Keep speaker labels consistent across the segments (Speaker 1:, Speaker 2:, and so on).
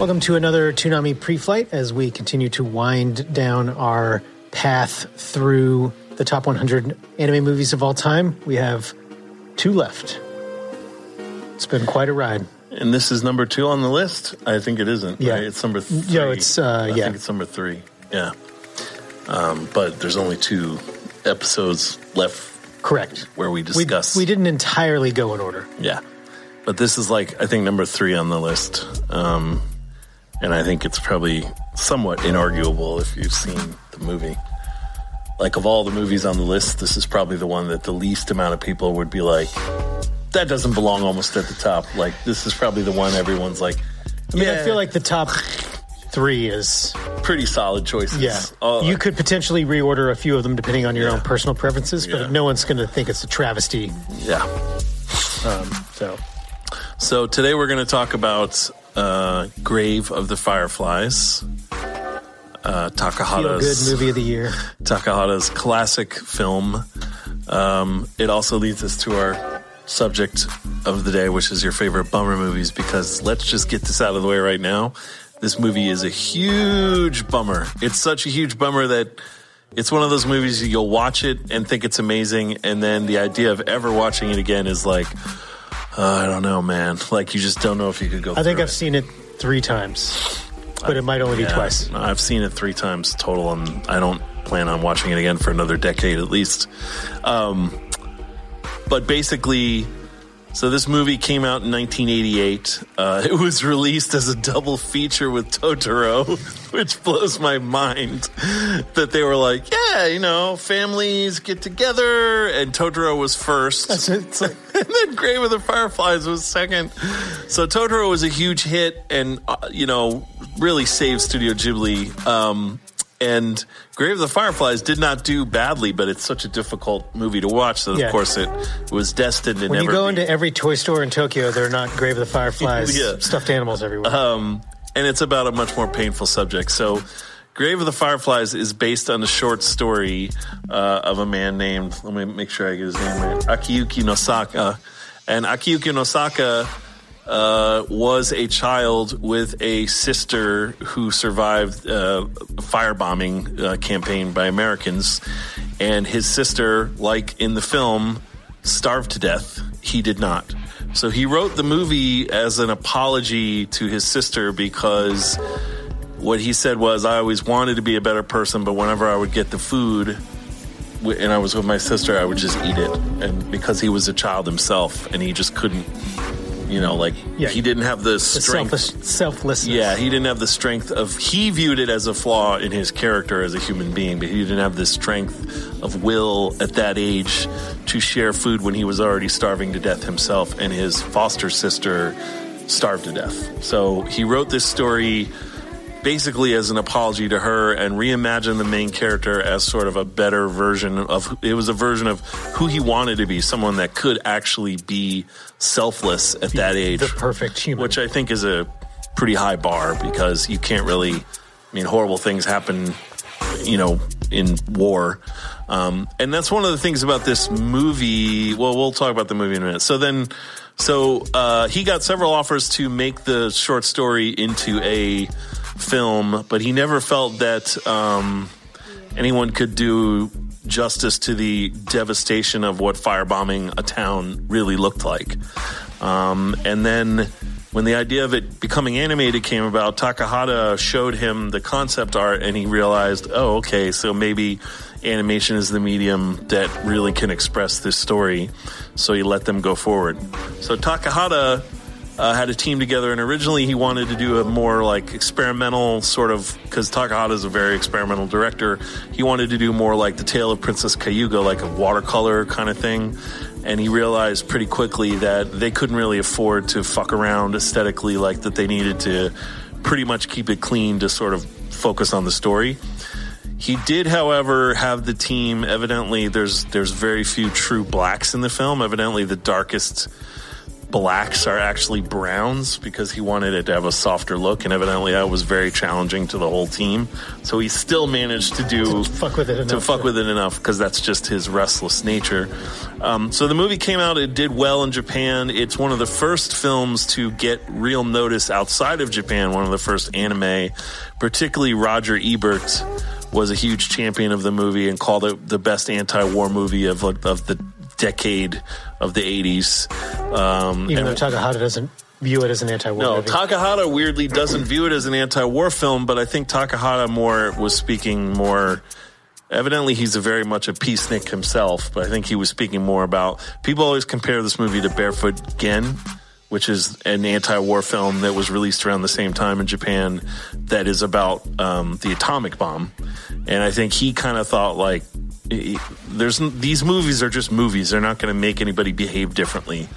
Speaker 1: Welcome to another Toonami pre-flight as we continue to wind down our path through the top 100 anime movies of all time. We have two left. It's been quite a ride.
Speaker 2: And this is number two on the list. I think it isn't.
Speaker 1: Yeah.
Speaker 2: right? it's number three.
Speaker 1: No, it's, uh,
Speaker 2: I
Speaker 1: yeah.
Speaker 2: think it's number three. Yeah, um, but there's only two episodes left
Speaker 1: Correct.
Speaker 2: where we
Speaker 1: We,
Speaker 2: discuss.
Speaker 1: we didn't entirely go in order.
Speaker 2: Yeah, but this is like I think number three on the list, um, and I think it's probably somewhat inarguable if you've seen the movie. Like of all the movies on the list, this is probably the one that the least amount of people would be like, that doesn't belong almost at the top. Like this is probably the one everyone's like,
Speaker 1: I mean, I feel like the top three is
Speaker 2: pretty solid choices.
Speaker 1: yeah.
Speaker 2: Uh,
Speaker 1: you could potentially reorder a few of them depending on your
Speaker 2: Yeah.
Speaker 1: own personal preferences,
Speaker 2: Yeah.
Speaker 1: but no one's going to think it's a travesty.
Speaker 2: yeah.
Speaker 1: Um, so
Speaker 2: So today we're going to talk about uh, Grave of the Fireflies. Uh, Takahata's
Speaker 1: feel good movie of the year.
Speaker 2: Takahata's classic film. Um, it also leads us to our subject of the day, which is your favorite bummer movies. Because let's just get this out of the way right now. This movie is a huge bummer. It's such a huge bummer that it's one of those movies you'll watch it and think it's amazing, and then the idea of ever watching it again is like, uh, I don't know, man. Like you just don't know if you could go.
Speaker 1: I think I've
Speaker 2: it.
Speaker 1: seen it three times, but it might only be twice.
Speaker 2: I've seen it three times total, and I don't plan on watching it again for another decade at least. Um, but basically, so this movie came out in 1988. Uh, it was released as a double feature with Totoro, which blows my mind that they were like, yeah, you know, families get together, and Totoro was first. And then Grave of the Fireflies was second. So Totoro was a huge hit, and uh, you know, really saved Studio Ghibli. Um, and Grave of the Fireflies did not do badly, but it's such a difficult movie to watch that,
Speaker 1: Yeah.
Speaker 2: of course, it was destined to never.
Speaker 1: when
Speaker 2: never
Speaker 1: you go
Speaker 2: be.
Speaker 1: into every toy store in Tokyo, they're not Grave of the Fireflies,
Speaker 2: Yeah.
Speaker 1: stuffed animals everywhere.
Speaker 2: um, and it's about a much more painful subject. So, Grave of the Fireflies is based on a short story uh, of a man named, let me make sure I get his name right, Akiyuki Nosaka. And Akiyuki Nosaka uh, was a child with a sister who survived uh, a firebombing uh, campaign by Americans. And his sister, like in the film, starved to death. He did not. So he wrote the movie as an apology to his sister because what he said was, I always wanted to be a better person, but whenever I would get the food and I was with my sister, I would just eat it. And because he was a child himself and he just couldn't, you know, like
Speaker 1: Yeah.
Speaker 2: he didn't have the strength.
Speaker 1: selfish, selflessness.
Speaker 2: Yeah, he didn't have the strength of. He viewed it as a flaw in his character as a human being, but he didn't have the strength of will at that age to share food when he was already starving to death himself, and his foster sister starved to death. So he wrote this story basically as an apology to her and reimagined the main character as sort of a better version of it was a version of who he wanted to be someone that could actually be selfless at that age
Speaker 1: the perfect human.
Speaker 2: which I think is a pretty high bar because you can't really. I mean, horrible things happen, you know, in war, um, and that's one of the things about this movie. Well, we'll talk about the movie in a minute. So then, So uh, he got several offers to make the short story into a film, but he never felt that um, anyone could do justice to the devastation of what firebombing a town really looked like. Um, and then when the idea of it becoming animated came about, Takahata showed him the concept art and he realized, oh, okay, so maybe animation is the medium that really can express this story. So he let them go forward. So Takahata uh, had a team together, and originally he wanted to do a more like experimental sort of because Takahata is a very experimental director. He wanted to do more like the Tale of Princess Kaguya, like a watercolor kind of thing. And he realized pretty quickly that they couldn't really afford to fuck around aesthetically, like that they needed to pretty much keep it clean to sort of focus on the story. He did, however, have the team. Evidently, there's there's very few true blacks in the film. Evidently, the darkest blacks are actually browns because he wanted it to have a softer look, and evidently that was very challenging to the whole team. So he still managed to do
Speaker 1: to fuck with it enough,
Speaker 2: to fuck with it enough because that's just his restless nature. Um, so the movie came out; it did well in Japan. It's one of the first films to get real notice outside of Japan. One of the first anime, particularly Roger Ebert was a huge champion of the movie and called it the best anti-war movie of of the decade of the 80s.
Speaker 1: Um, Even though Takahata doesn't view it as an anti-war
Speaker 2: no,
Speaker 1: movie.
Speaker 2: Takahata weirdly doesn't view it as an anti-war film, but I think Takahata more was speaking more. Evidently, he's a very much a peacenik himself, but I think he was speaking more about. People always compare this movie to Barefoot Gen, which is an anti-war film that was released around the same time in Japan, that is about um, the atomic bomb, and I think he kind of thought like there's these movies are just movies. They're not going to make anybody behave differently.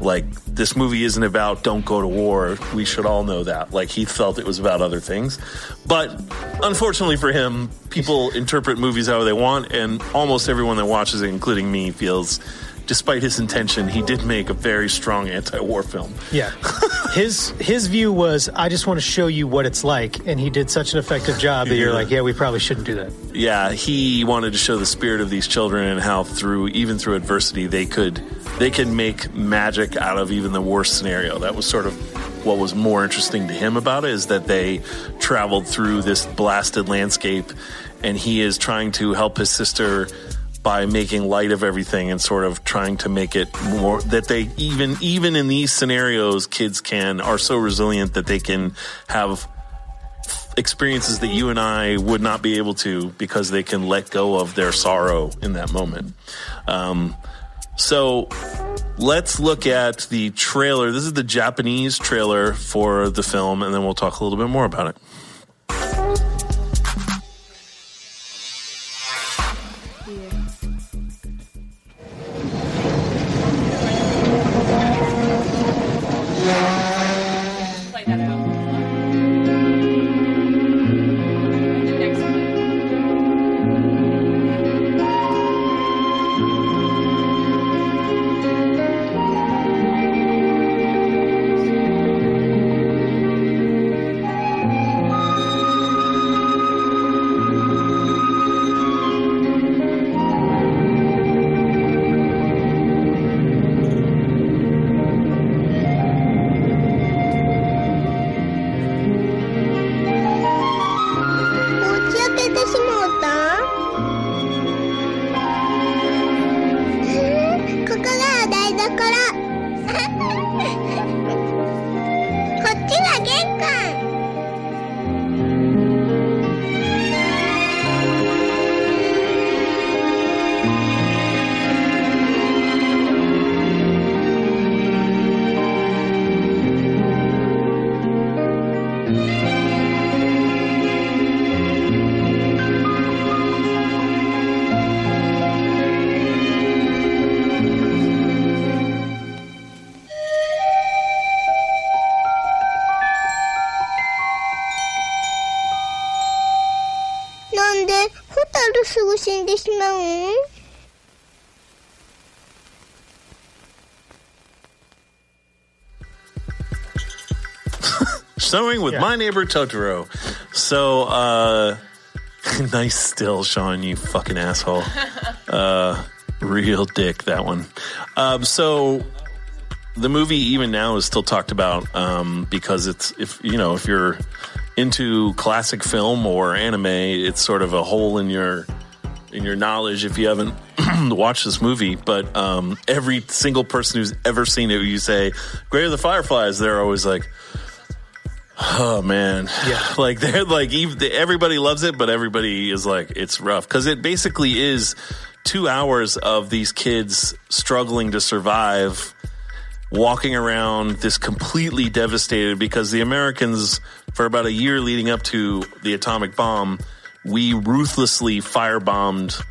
Speaker 2: Like this movie isn't about don't go to war. We should all know that. Like he felt it was about other things. But unfortunately for him, people interpret movies how they want and almost everyone that watches it including me feels despite his intention, he did make a very strong anti-war film.
Speaker 1: Yeah, his his view was, I just want to show you what it's like, and he did such an effective job that you're like, yeah, we probably shouldn't do that.
Speaker 2: Yeah, he wanted to show the spirit of these children and how through even through adversity they could they could make magic out of even the worst scenario. That was sort of what was more interesting to him about it is that they traveled through this blasted landscape and he is trying to help his sister by making light of everything and sort of trying to make it more that they even even in these scenarios kids can are so resilient that they can have experiences that you and I would not be able to because they can let go of their sorrow in that moment. Um, so let's look at the trailer. This is the Japanese trailer for the film, and then we'll talk a little bit more about it.
Speaker 3: Moon.
Speaker 2: Snowing with yeah. my neighbor Totoro. So, uh, nice still, Sean, you fucking asshole. Uh, real dick, that one. Um, so, the movie even now is still talked about um, because it's, if you know, if you're into classic film or anime, it's sort of a hole in your in your knowledge if you haven't watched this movie. But um, every single person who's ever seen it, you say "Grave of the Fireflies," they're always like. Oh man,
Speaker 1: Yeah.
Speaker 2: Like they're like even, everybody loves it, but everybody is like it's rough because it basically is two hours of these kids struggling to survive walking around this completely devastated because the Americans, for about a year leading up to the atomic bomb, we ruthlessly firebombed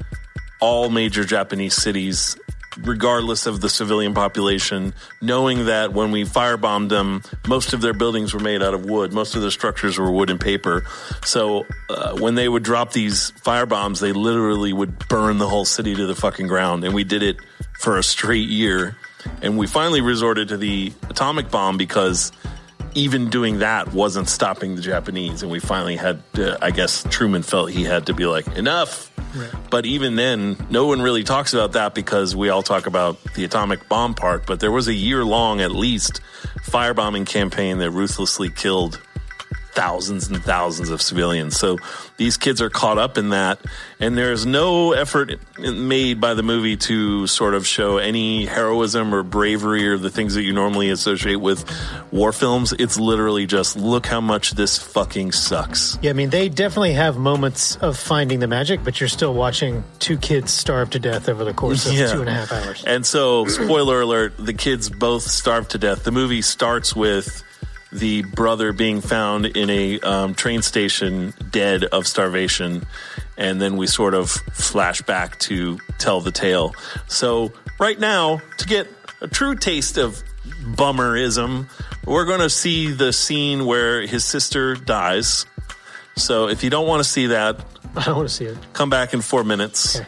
Speaker 2: all major Japanese cities, regardless of the civilian population, knowing that when we firebombed them, most of their buildings were made out of wood, most of their structures were wood and paper. So uh, when they would drop these firebombs, they literally would burn the whole city to the fucking ground. And we did it for a straight year. And we finally resorted to the atomic bomb because even doing that wasn't stopping the Japanese. And we finally had, to, I guess Truman felt he had to be like, enough. But even then, no one really talks about that because we all talk about the atomic bomb part. But there was a year long, at least, firebombing campaign that ruthlessly killed thousands and thousands of civilians. So these kids are caught up in that, and there's no effort made by the movie to sort of show any heroism or bravery or the things that you normally associate with war films. It's literally just look how much this fucking sucks.
Speaker 1: Yeah, I mean, they definitely have moments of finding the magic, but you're still watching two kids starve to death over the course of
Speaker 2: Yeah.
Speaker 1: two and a half hours.
Speaker 2: And so, spoiler alert, the kids both starve to death. The movie starts with the brother being found in a um, train station dead of starvation. And then we sort of flash back to tell the tale. So, right now, to get a true taste of bummerism, we're going to see the scene where his sister dies. So, if you don't want to see that,
Speaker 1: I don't want to see it.
Speaker 2: come back in four minutes
Speaker 1: Okay.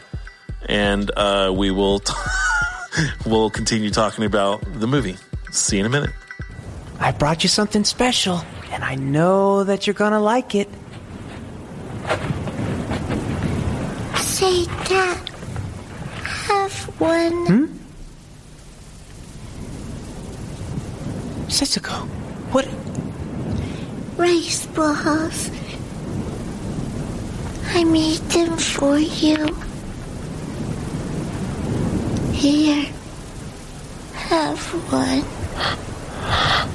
Speaker 2: and uh, we will t- we'll continue talking about the movie see you in a minute
Speaker 3: I brought you something special, and I know that you're gonna like it.
Speaker 4: Say, Dad, have one. Hmm?
Speaker 3: Setsuko, what?
Speaker 4: rice balls. I made them for you. Here, have one.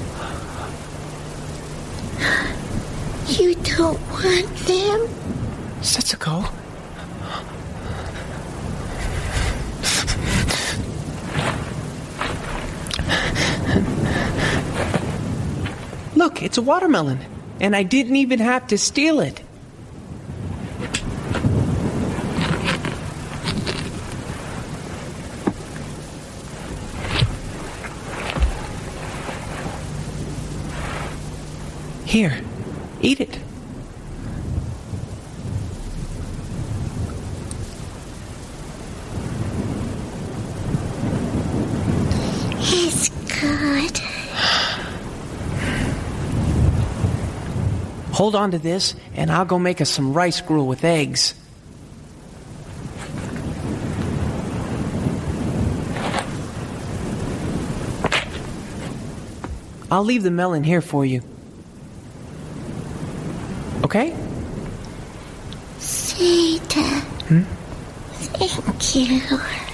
Speaker 4: You don't want them?
Speaker 3: Setsuko? Look, it's a watermelon, and I didn't even have to steal it. Here, eat it.
Speaker 4: It's good.
Speaker 3: Hold on to this, and I'll go make us some rice gruel with eggs. I'll leave the melon here for you. Okay?
Speaker 4: Seita. Hmm? Thank you.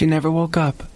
Speaker 3: She never woke up.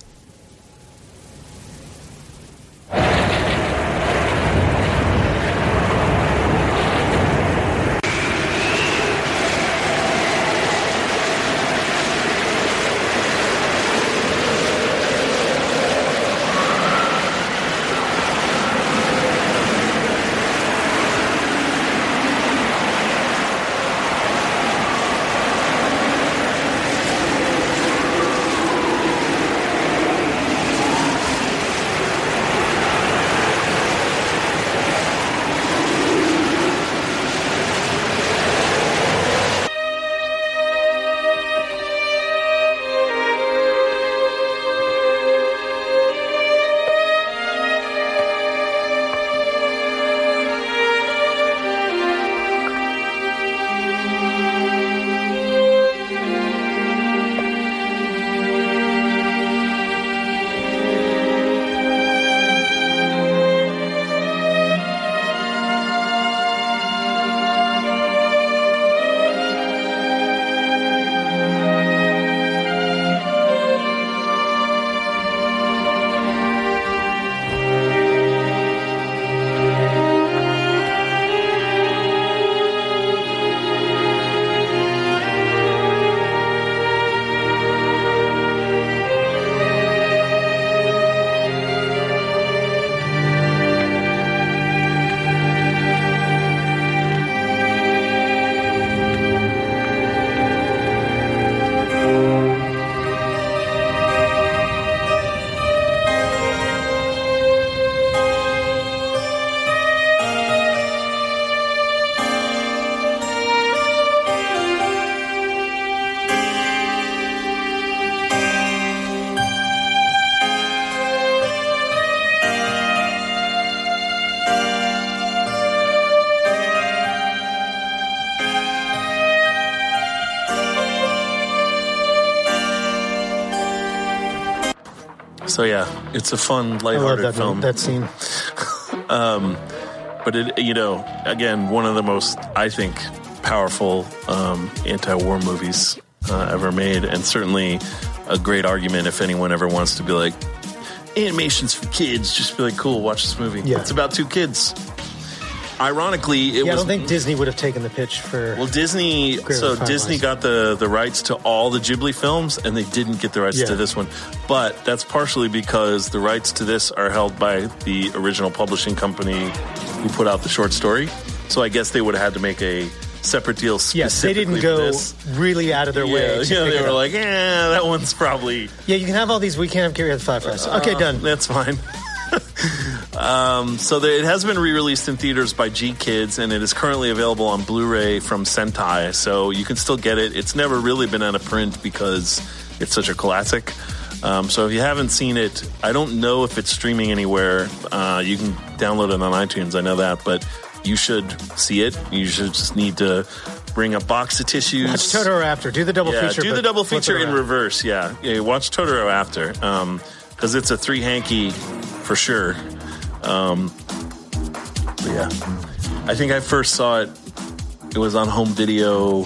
Speaker 2: So yeah, it's a fun,
Speaker 1: I love that
Speaker 2: film.
Speaker 1: that scene.
Speaker 2: but it, you know, again, one of the most, I think, powerful um, anti-war movies uh, ever made, and certainly a great argument if anyone ever wants to be like, animations for kids. Just be like, cool, watch this movie.
Speaker 1: Yeah.
Speaker 2: It's about two kids. Ironically, it
Speaker 1: Yeah, I don't think Disney would have taken the pitch for.
Speaker 2: well, Disney. So. Disney got the the rights to all the Ghibli films, and they didn't get the rights
Speaker 1: Yeah.
Speaker 2: to this one. But that's partially because the rights to this are held by the original publishing company who put out the short story. So I guess they would have had to make a separate deal.
Speaker 1: yes, they didn't go really out of their way.
Speaker 2: Yeah,
Speaker 1: to
Speaker 2: yeah, they were like, yeah, that one's probably
Speaker 1: yeah, you can have all these. We can't have Gary the Fireflies. Okay,
Speaker 2: uh,
Speaker 1: done.
Speaker 2: That's fine. um, so the, it has been re-released in theaters by GKIDS, and it is currently available on Blu-ray from Sentai. So you can still get it. It's never really been out of print because it's such a classic. Um, so if you haven't seen it, I don't know if it's streaming anywhere. Uh, you can download it on iTunes. I know that, but you should see it. You should just need to bring a box of tissues.
Speaker 1: Watch Totoro after. Do the double
Speaker 2: Yeah,
Speaker 1: feature.
Speaker 2: do the double feature in reverse. Yeah, yeah. Watch Totoro after, because it's a three hanky for sure. Um, but yeah, I think I first saw it. It was on home video.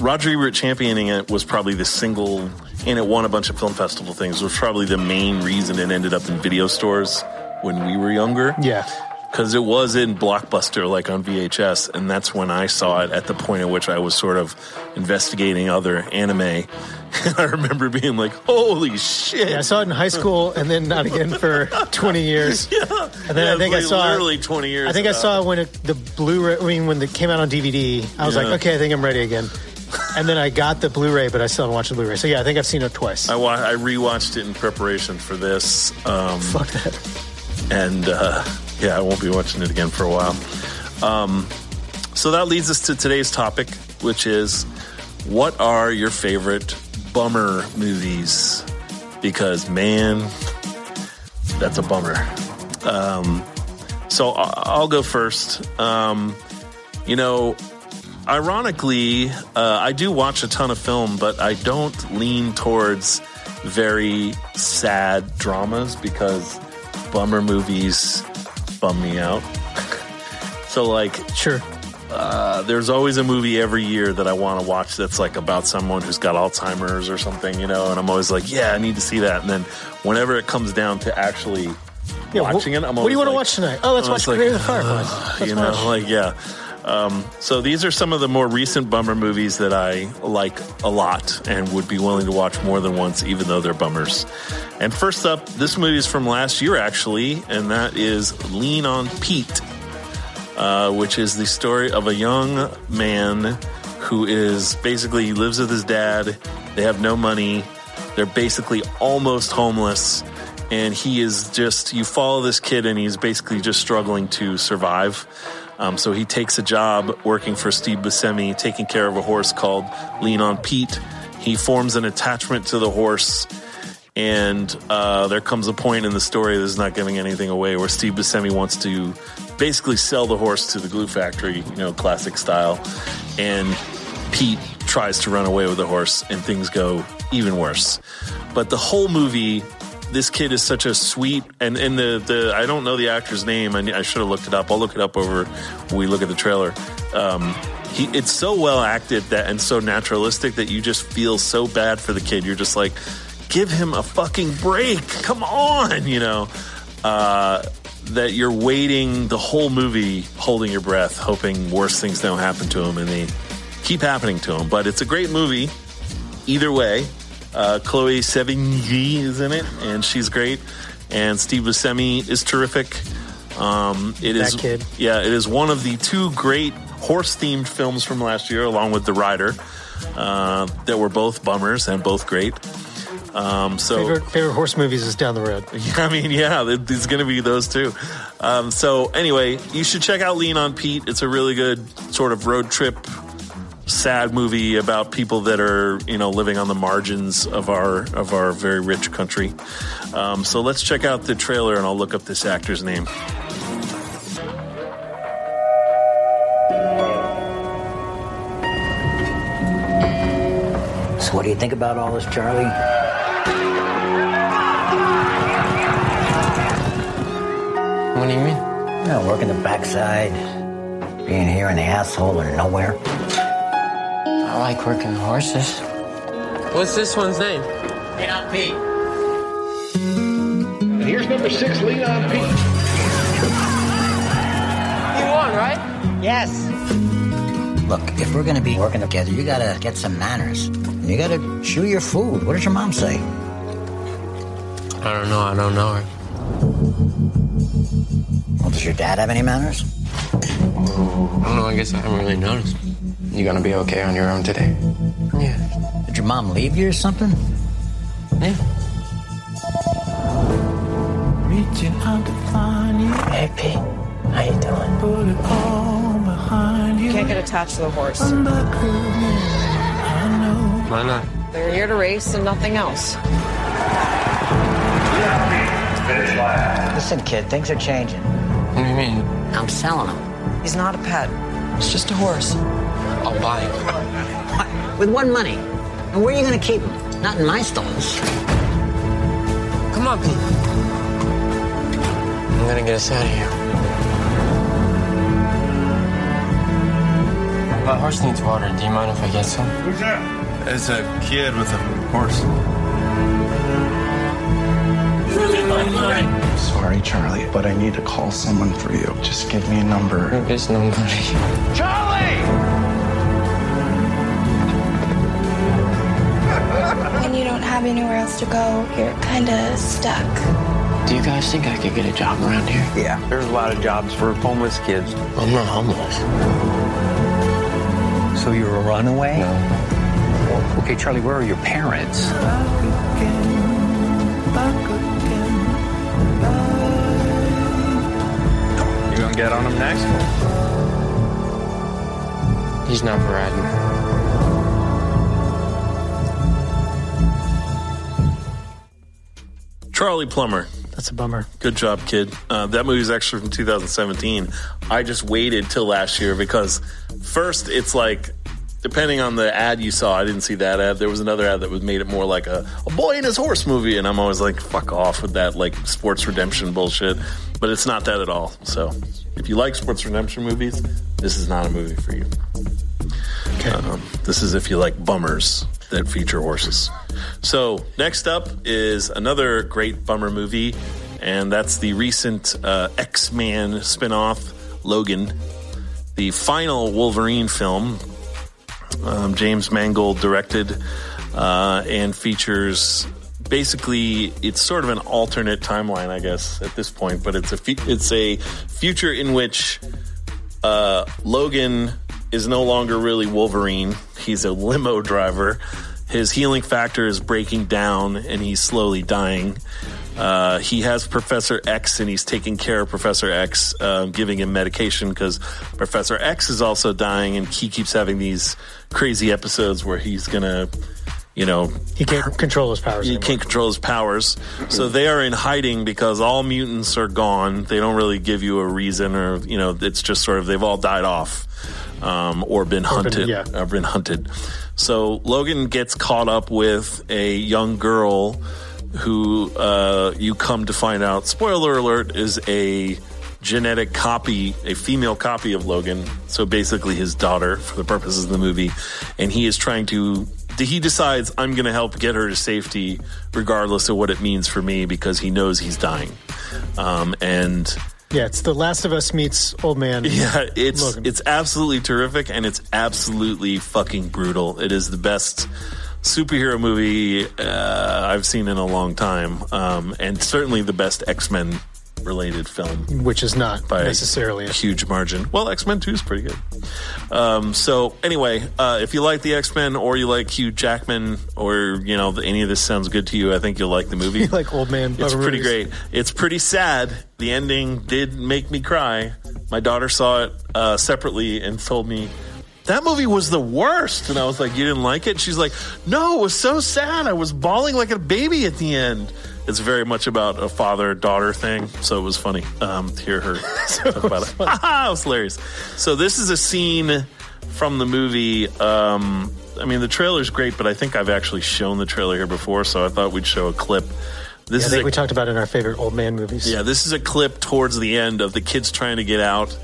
Speaker 2: Roger Ebert championing it was probably the single, and it won a bunch of film festival things. Was probably the main reason it ended up in video stores when we were younger
Speaker 1: Yeah.
Speaker 2: Because it was in Blockbuster, like on VHS, and that's when I saw it at the point at which I was sort of investigating other anime. I remember being like, "Holy shit!"
Speaker 1: Yeah, I saw it in high school and then not again for 20 years.
Speaker 2: Yeah.
Speaker 1: And then
Speaker 2: Yeah,
Speaker 1: I think I saw
Speaker 2: literally twenty years.
Speaker 1: I think I saw it when it, the Blu-ray. I mean, when it came out on DVD, I was
Speaker 2: Yeah.
Speaker 1: like, okay, I think I'm ready again. And then I got the Blu-ray, but I still haven't watched the Blu-ray. So yeah, I think I've seen it twice.
Speaker 2: I, wa- I rewatched it in preparation for this, um,
Speaker 1: Fuck that.
Speaker 2: and uh, yeah, I won't be watching it again for a while. Um, so that leads us to today's topic, which is what are your favorite bummer movies? Because man, that's a bummer. Um, so I'll go first. Um, you know, ironically, uh, I do watch a ton of film, but I don't lean towards very sad dramas because bummer movies bum me out. so, like,
Speaker 1: Sure.
Speaker 2: uh, there's always a movie every year that I want to watch that's like about someone who's got Alzheimer's or something, you know, and I'm always like, yeah, I need to see that. And then whenever it comes down to actually
Speaker 1: Yeah,
Speaker 2: watching
Speaker 1: wh-
Speaker 2: it, I'm always
Speaker 1: what do you want to watch tonight? Oh, let's watch
Speaker 2: always
Speaker 1: Grave
Speaker 2: like,
Speaker 1: of the Fireflies. Let's
Speaker 2: you know,
Speaker 1: watch.
Speaker 2: like yeah. Um, so these are some of the more recent bummer movies that I like a lot and would be willing to watch more than once, even though they're bummers. And first up, this movie is from last year actually, and that is Lean on Pete, uh, which is the story of a young man who is basically he lives with his dad. They have no money. They're basically almost homeless. And he is just, you follow this kid and he's basically just struggling to survive. Um, so he takes a job working for Steve Buscemi, taking care of a horse called Lean on Pete. He forms an attachment to the horse. And uh, there comes a point in the story that's not giving anything away where Steve Buscemi wants to basically sell the horse to the glue factory, you know, classic style. And Pete tries to run away with the horse, and things go even worse. But the whole movie, this kid is such a sweet, and, and the, the I don't know the actor's name. I, I should have looked it up. I'll look it up over when we look at the trailer. Um, he, it's so well acted that and so naturalistic that you just feel so bad for the kid. You're just like, give him a fucking break. Come on, you know. Uh, that you're waiting the whole movie, holding your breath, hoping worse things don't happen to him, and they keep happening to him. But it's a great movie, either way. Uh, Chloe Sevigny is in it, and she's great. And Steve Buscemi is terrific. Um, it
Speaker 1: That
Speaker 2: is,
Speaker 1: kid.
Speaker 2: yeah, it is one of the two great horse-themed films from last year, along with The Rider, uh, that were both bummers and both great. Um, so
Speaker 1: Favorite, favorite horse movies is down the road.
Speaker 2: I mean, yeah, there's going to be those too. Um, so anyway, you should check out Lean on Pete. It's a really good sort of road trip, sad movie about people that are you know living on the margins of our of our very rich country. Um, so let's check out the trailer, and I'll look up this actor's name.
Speaker 5: So what do you think about all this, Charlie? What do you mean?
Speaker 6: You know, working the backside, being here in the asshole or nowhere.
Speaker 5: I like working the horses. What's this one's name?
Speaker 6: Lean on Pete.
Speaker 7: And here's number six, Lean on Pete.
Speaker 5: You won, right?
Speaker 6: Yes. Look, if we're gonna be working together, you gotta get some manners. You gotta chew your food. What does your mom say?
Speaker 5: I don't know. I don't know her.
Speaker 6: Well, does your dad have any manners?
Speaker 5: I don't know. I guess I haven't really noticed.
Speaker 8: You gonna be okay on your own today?
Speaker 5: Yeah.
Speaker 6: Did your mom leave you or something?
Speaker 5: Yeah.
Speaker 9: Reaching out to find you.
Speaker 5: Hey, Pete. How you doing?
Speaker 9: Put it all behind you.
Speaker 10: Can't get attached to the horse.
Speaker 9: I'm back know.
Speaker 5: Why not?
Speaker 10: They're here to race and nothing else.
Speaker 6: Listen, kid, things are changing.
Speaker 5: What do you mean?
Speaker 6: I'm selling him.
Speaker 10: He's not a pet. It's just a horse.
Speaker 5: I'll buy him.
Speaker 6: With one money. And where are you gonna keep them? Not in my stalls.
Speaker 5: Come on, Pete. I'm gonna get us out of here. My horse needs water. Do you mind if I get some? Who's that?
Speaker 2: It's a kid with a horse.
Speaker 8: Sorry, Charlie, but I need to call someone for you. Just give me a number.
Speaker 5: There's nobody.
Speaker 4: When you don't have anywhere else to go, you're kind of stuck.
Speaker 5: Do you guys think I could get a job around here?
Speaker 11: Yeah, there's a lot of jobs for homeless kids.
Speaker 5: I'm not homeless.
Speaker 11: So you're a runaway?
Speaker 5: No.
Speaker 11: Okay, Charlie, where are your parents?
Speaker 9: Back again. Back again.
Speaker 8: You gonna get on him next?
Speaker 5: He's not riding.
Speaker 2: Charlie Plummer.
Speaker 1: That's a bummer.
Speaker 2: Good job, kid. Uh, that movie is actually from 2017. I just waited till last year because first it's like, depending on the ad you saw, I didn't see that ad. There was another ad that was made it more like a, a boy and his horse movie, and I'm always like, fuck off with that like sports redemption bullshit. But it's not that at all. So if you like sports redemption movies, this is not a movie for you.
Speaker 1: Okay.
Speaker 2: Um, this is if you like bummers that feature horses. So next up is another great bummer movie, and that's the recent uh, X-Man spinoff, Logan, the final Wolverine film. Um, James Mangold directed uh, and features. Basically, it's sort of an alternate timeline, I guess, at this point. But it's a fu- it's a future in which uh, Logan is no longer really Wolverine. He's a limo driver. His healing factor is breaking down and he's slowly dying. Uh, he has Professor X and he's taking care of Professor X, uh, giving him medication because Professor X is also dying and he keeps having these crazy episodes where he's gonna, you know,
Speaker 1: He can't control his powers.
Speaker 2: he
Speaker 1: anymore.
Speaker 2: can't control his powers. So they are in hiding because all mutants are gone. They don't really give you a reason, or you know, it's just sort of they've all died off, um, or been hunted,
Speaker 1: yeah.
Speaker 2: or been hunted. So Logan gets caught up with a young girl who uh, you come to find out. Spoiler alert: is a genetic copy, a female copy of Logan. So basically, his daughter for the purposes of the movie, and he is trying to. He decides I'm going to help get her to safety, regardless of what it means for me, because he knows he's dying. Um, and
Speaker 1: Yeah, it's The Last of Us meets Old Man.
Speaker 2: yeah, it's
Speaker 1: Logan.
Speaker 2: it's absolutely terrific, and it's absolutely fucking brutal. It is the best superhero movie uh, I've seen in a long time, um, and certainly the best X Men related film
Speaker 1: which is not
Speaker 2: by
Speaker 1: necessarily
Speaker 2: a huge margin. Well, X Men Two is pretty good. Um, so anyway, uh, if you like the X Men or you like Hugh Jackman or you know any of this sounds good to you, I think you'll like the movie.
Speaker 1: like Old Man.
Speaker 2: It's pretty
Speaker 1: movies.
Speaker 2: great. It's pretty sad. The ending did make me cry. My daughter saw it uh, separately and told me that movie was the worst. And I was like, "You didn't like it?" She's like, "No, it was so sad. I was bawling like a baby at the end." It's very much about a father daughter thing, so it was funny um, to hear her talk about it. it was hilarious. So this is a scene from the movie. Um, I mean, the trailer's great, but I think I've actually shown the trailer here before, so I thought we'd show a clip. This
Speaker 1: Yeah, I
Speaker 2: is
Speaker 1: think
Speaker 2: a-
Speaker 1: we talked about it in our favorite old man movies.
Speaker 2: Yeah, this is a clip towards the end of the kids trying to get out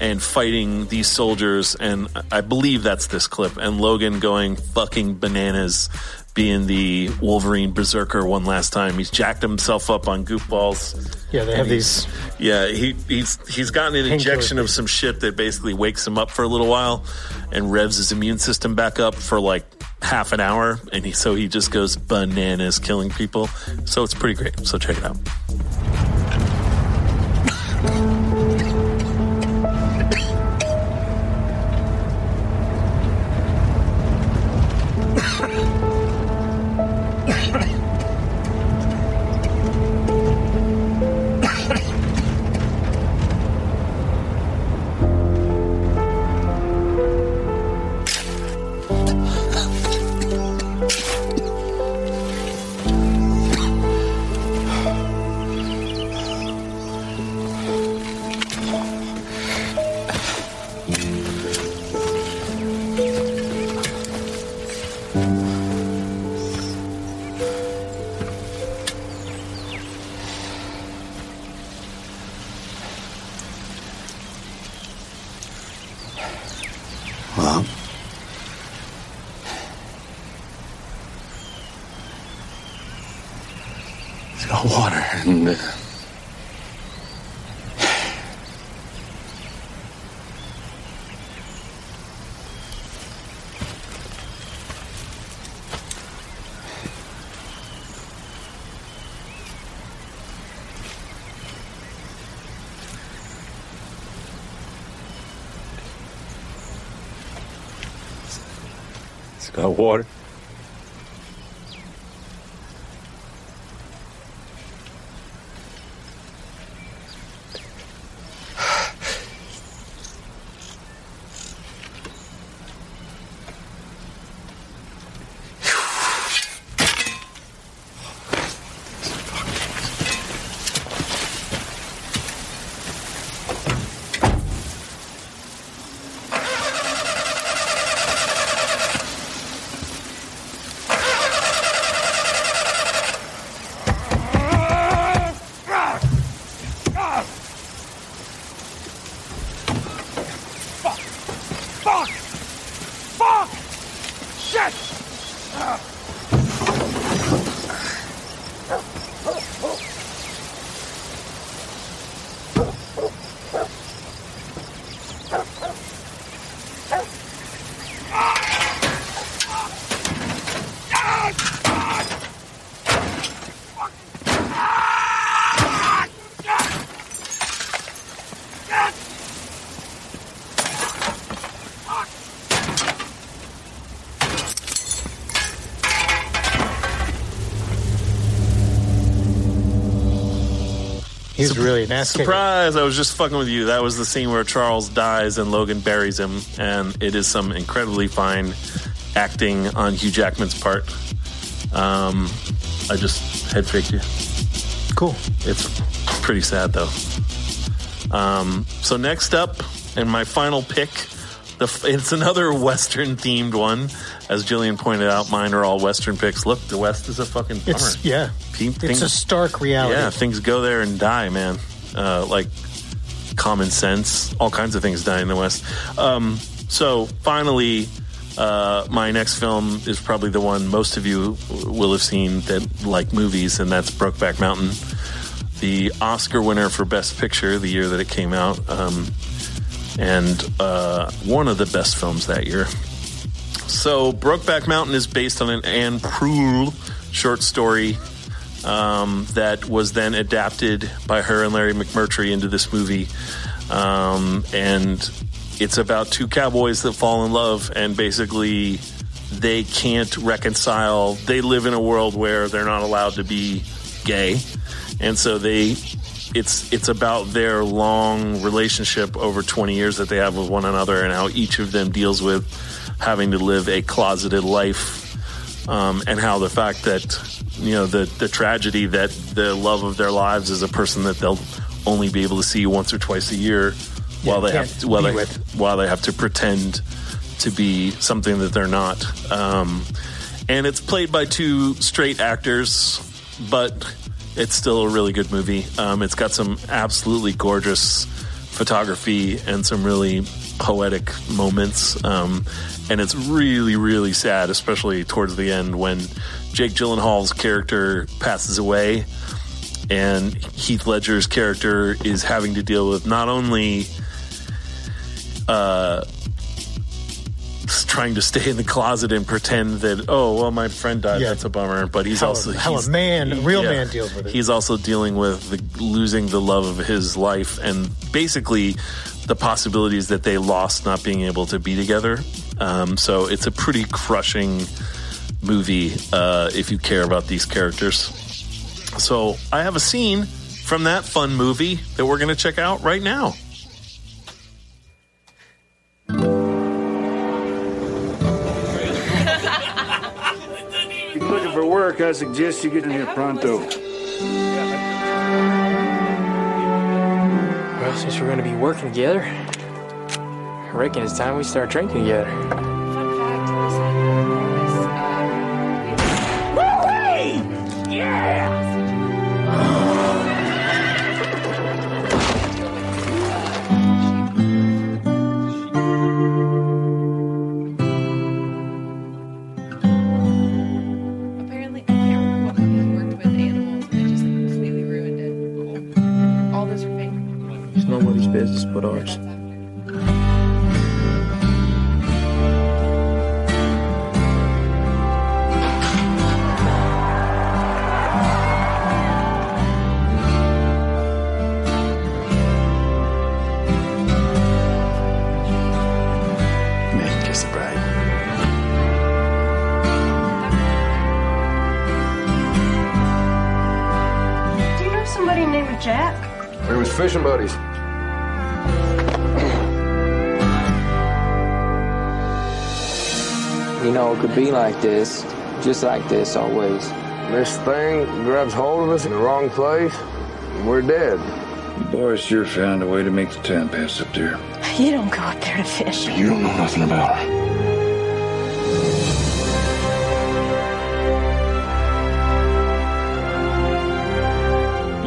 Speaker 2: and fighting these soldiers, and I believe that's this clip. And Logan going fucking bananas, being the Wolverine berserker one last time. He's jacked himself up on goofballs.
Speaker 1: Yeah, they have these.
Speaker 2: Yeah, he he's he's gotten an injection of some shit that basically wakes him up for a little while and revs his immune system back up for like half an hour, and he so he just goes bananas, killing people. So it's pretty great. So check it out.
Speaker 12: it's got water.
Speaker 9: Fuck! Fuck! Fuck! Shit!
Speaker 1: He was really an ass kicker.
Speaker 2: Surprise! I was just fucking with you. That was the scene where Charles dies and Logan buries him, and it is some incredibly fine acting on Hugh Jackman's part. Um, I just head faked you.
Speaker 1: Cool.
Speaker 2: It's pretty sad though. Um, so next up, and my final pick, the it's another Western themed one. As Jillian pointed out, mine are all Western picks. Look, the West is a fucking bummer.
Speaker 1: It's yeah. It's
Speaker 2: things-
Speaker 1: a stark reality.
Speaker 2: yeah, things go there and die, man. Uh, like common sense, all kinds of things die in the West. Um, so finally, uh, my next film is probably the one most of you will have seen that like movies, and that's Brokeback Mountain, the Oscar winner for Best Picture the year that it came out, um, and uh, one of the best films that year. So, Brokeback Mountain is based on an Anne Proulx short story um, that was then adapted by her and Larry McMurtry into this movie. Um, and it's about two cowboys that fall in love, and basically they can't reconcile. They live in a world where they're not allowed to be gay, and so they. It's it's about their long relationship over 20 years that they have with one another, and how each of them deals with having to live a closeted life um, and how the fact that you know the the tragedy that the love of their lives is a person that they'll only be able to see once or twice a year while they have to, while they
Speaker 1: with.
Speaker 2: while they have to pretend to be something that they're not um, and it's played by two straight actors but it's still a really good movie. Um, it's got some absolutely gorgeous photography and some really poetic moments. Um, and it's really, really sad, especially towards the end when Jake Gyllenhaal's character passes away and Heath Ledger's character is having to deal with not only uh, trying to stay in the closet and pretend that oh well my friend died.
Speaker 1: Yeah.
Speaker 2: that's a bummer. But he's
Speaker 1: How-
Speaker 2: also
Speaker 1: a
Speaker 2: he's-
Speaker 1: man- a real man deals with it.
Speaker 2: he's also dealing with the, losing the love of his life and basically the possibilities that they lost not being able to be together. Um, so it's a pretty crushing movie uh, if you care about these characters. So i have a scene from that fun movie that we're going to check out right now
Speaker 7: for work, I suggest you get in here pronto.
Speaker 13: Well, since we're gonna be working together, I reckon it's time we start drinking together.
Speaker 14: You know,
Speaker 13: it could be like this, just like this always.
Speaker 15: This thing grabs hold of us in the wrong place, and we're dead.
Speaker 12: You boys sure found a way to make the time pass up there.
Speaker 14: You don't go up there to fish.
Speaker 12: You don't know nothing about her.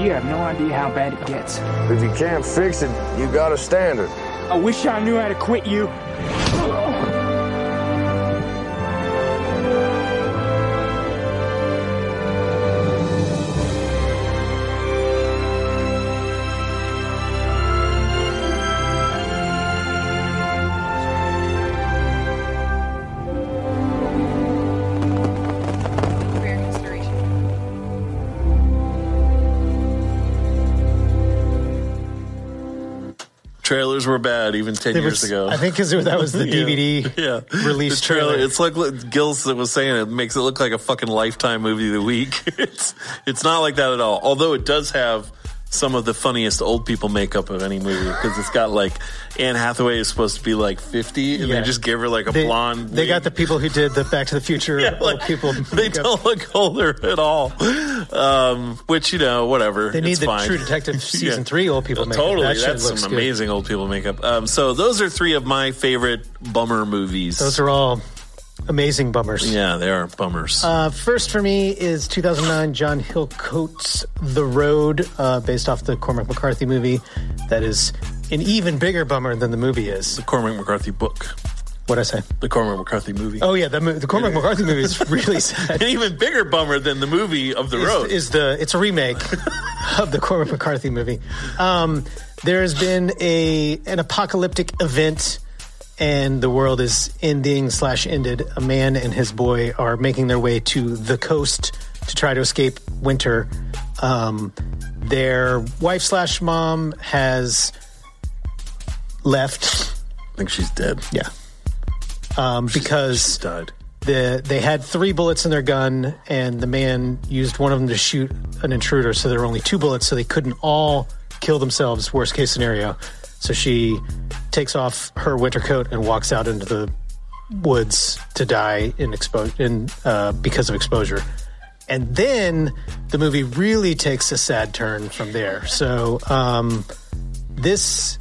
Speaker 13: You have no idea how bad it gets.
Speaker 15: If you can't fix it, you got a standard.
Speaker 13: I wish I knew how to quit you.
Speaker 2: Trailers were bad even 10
Speaker 1: There
Speaker 2: years ago
Speaker 1: I think because that was the DVD
Speaker 2: yeah.
Speaker 1: release
Speaker 2: The trailer.
Speaker 1: trailer.
Speaker 2: It's like Gills that was saying. It makes it look like a fucking lifetime movie of the week. It's it's not like that at all. Although it does have some of the funniest old people makeup of any movie because it's got like Anne Hathaway is supposed to be like 50 and
Speaker 1: Yeah.
Speaker 2: they just give her like a
Speaker 1: They-
Speaker 2: blonde.
Speaker 1: They
Speaker 2: wig.
Speaker 1: got the people who did the Back to the Future
Speaker 2: Yeah,
Speaker 1: old
Speaker 2: like,
Speaker 1: people.
Speaker 2: They don't look older at all. Um, which you know, whatever.
Speaker 1: They need
Speaker 2: it's
Speaker 1: the
Speaker 2: fine.
Speaker 1: True Detective season
Speaker 2: Yeah.
Speaker 1: three old people
Speaker 2: Oh,
Speaker 1: makeup.
Speaker 2: Totally,
Speaker 1: That
Speaker 2: that's some
Speaker 1: good.
Speaker 2: amazing old people makeup. Um, so those are three of my favorite bummer movies.
Speaker 1: Those are all amazing bummers.
Speaker 2: yeah, they are bummers.
Speaker 1: Uh, first for me is 2009 John Hillcoat's The Road, uh, based off the Cormac McCarthy movie. That is an even bigger bummer than the movie is.
Speaker 2: the Cormac McCarthy book.
Speaker 1: What'd I say?
Speaker 2: The Cormac McCarthy movie.
Speaker 1: Oh yeah, the, mo- the Cormac McCarthy movie is really sad.
Speaker 2: An even bigger bummer than the movie of the
Speaker 1: is,
Speaker 2: road.
Speaker 1: is the it's a remake of the Cormac McCarthy movie. Um, there has been a an apocalyptic event, and the world is ending slash ended. A man and his boy are making their way to the coast to try to escape winter. Um, their wife slash mom has left.
Speaker 2: I think she's dead.
Speaker 1: Yeah, um, because
Speaker 2: died.
Speaker 1: the they had three bullets in their gun, and the man used one of them to shoot an intruder. So there were only two bullets, so they couldn't all kill themselves. Worst case scenario. So she takes off her winter coat and walks out into the woods to die in expo- in uh, because of exposure. And then the movie really takes a sad turn from there. So um, this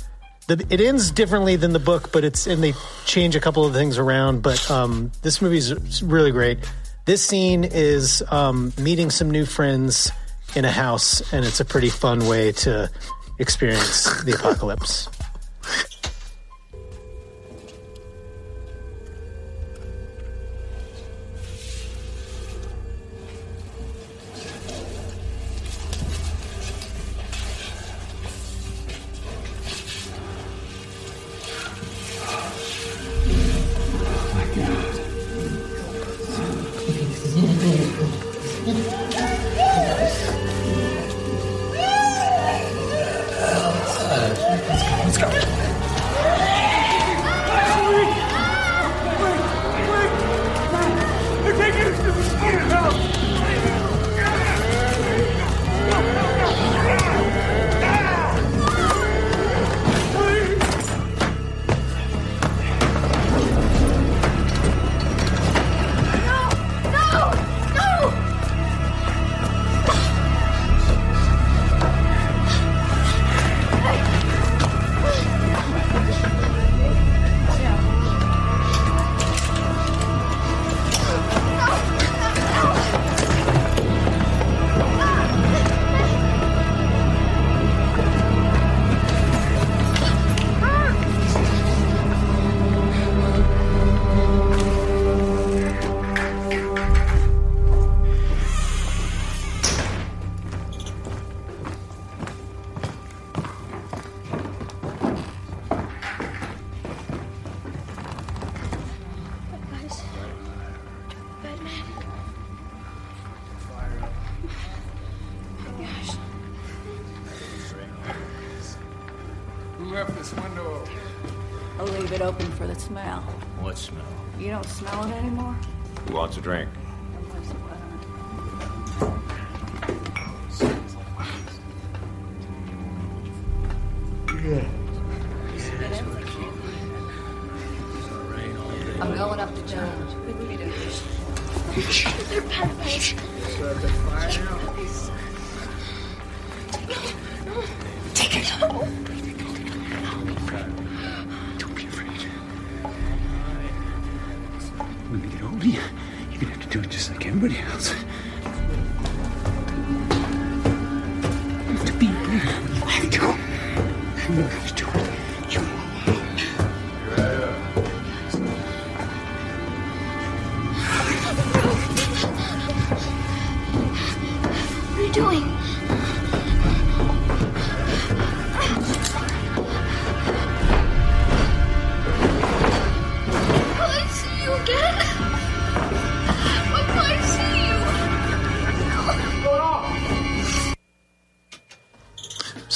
Speaker 1: the, it ends differently than the book, but it's and they change a couple of things around. But um, this movie is really great. This scene is um, meeting some new friends in a house, and it's a pretty fun way to experience the apocalypse.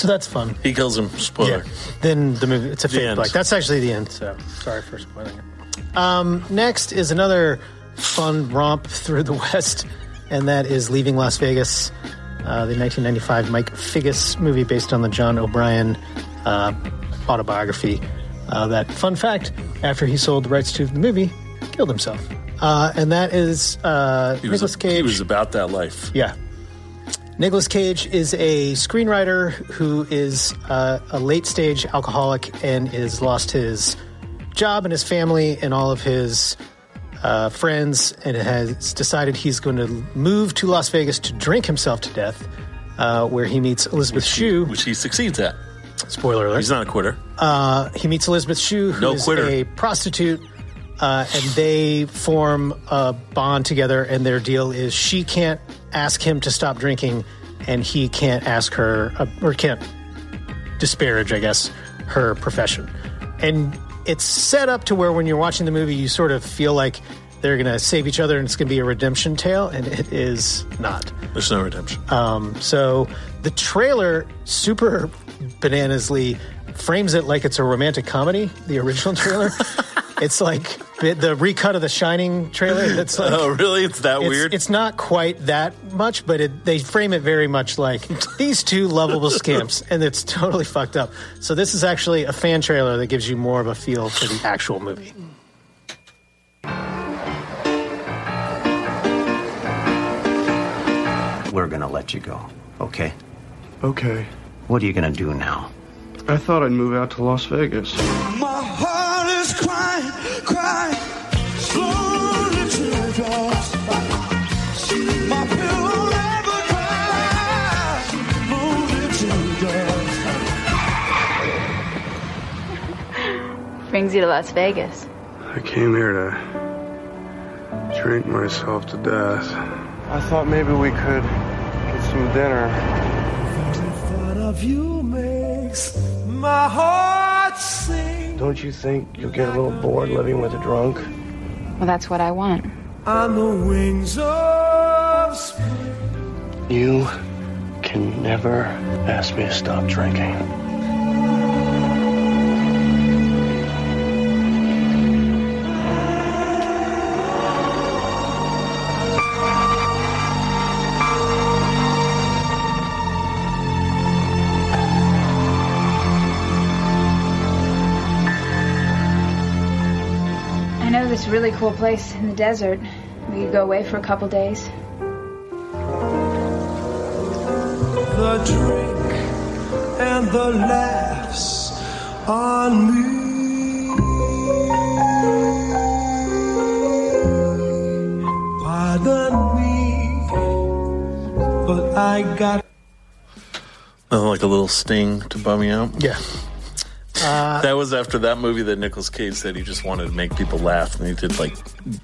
Speaker 1: that's fun.
Speaker 2: He kills him. Spoiler.
Speaker 1: Then the movie, it's a fake
Speaker 2: end.
Speaker 1: like That's actually the end. So sorry for spoiling it. Um, next is another fun romp through the West, and that is Leaving Las Vegas, uh, the 1995 Mike Figgis movie based on the John O'Brien uh, autobiography. Uh, that fun fact: after he sold the rights to the movie, killed himself, uh, and that is uh,
Speaker 2: He was,
Speaker 1: Nicolas Cage.
Speaker 2: he was about that life.
Speaker 1: Yeah. Nicolas Cage is a screenwriter who is uh, a late stage alcoholic and has lost his job and his family and all of his uh, friends and has decided he's going to move to Las Vegas to drink himself to death, uh, where he meets Elizabeth Shue.
Speaker 2: Which he succeeds at.
Speaker 1: Spoiler alert.
Speaker 2: He's not a quitter.
Speaker 1: Uh, he meets Elizabeth Shue, who
Speaker 2: No
Speaker 1: is
Speaker 2: quitter.
Speaker 1: a prostitute, uh, and they form a bond together. And their deal is she can't ask him to stop drinking, and he can't ask her uh, or can't disparage, I guess, her profession. And it's set up to where when you're watching the movie, you sort of feel like they're going to save each other, and it's going to be a redemption tale, and it is not.
Speaker 2: There's no redemption.
Speaker 1: Um, so the trailer super bananasly frames it like it's a romantic comedy. The original trailer, it's like the the recut of the Shining trailer. That's like,
Speaker 2: Oh, really? It's that
Speaker 1: it's-
Speaker 2: weird?
Speaker 1: It's not quite that much, but it, they frame it very much like these two lovable scamps, and it's totally fucked up. So this is actually a fan trailer that gives you more of a feel for the actual movie.
Speaker 16: We're gonna let you go, okay?
Speaker 8: Okay.
Speaker 16: What are you gonna do now?
Speaker 8: I thought I'd move out to Las Vegas.
Speaker 9: My
Speaker 17: brings you to Las Vegas?
Speaker 18: I came here to drink myself to death.
Speaker 19: I thought maybe we could get some dinner.
Speaker 8: The in of you makes my heart sing.
Speaker 19: Don't you think you'll get a little bored living with a drunk?
Speaker 17: Well, that's what I want.
Speaker 8: On the wings of spring.
Speaker 19: You can never ask me to stop drinking.
Speaker 17: Really cool place in the desert. We could go away for a couple days.
Speaker 8: The drink and the laughs on me. Pardon me, but I got.
Speaker 2: Oh, like a little sting to bum me out.
Speaker 1: Yeah. Uh,
Speaker 2: that was after that movie that Nicolas Cage said he just wanted to make people laugh, and he did like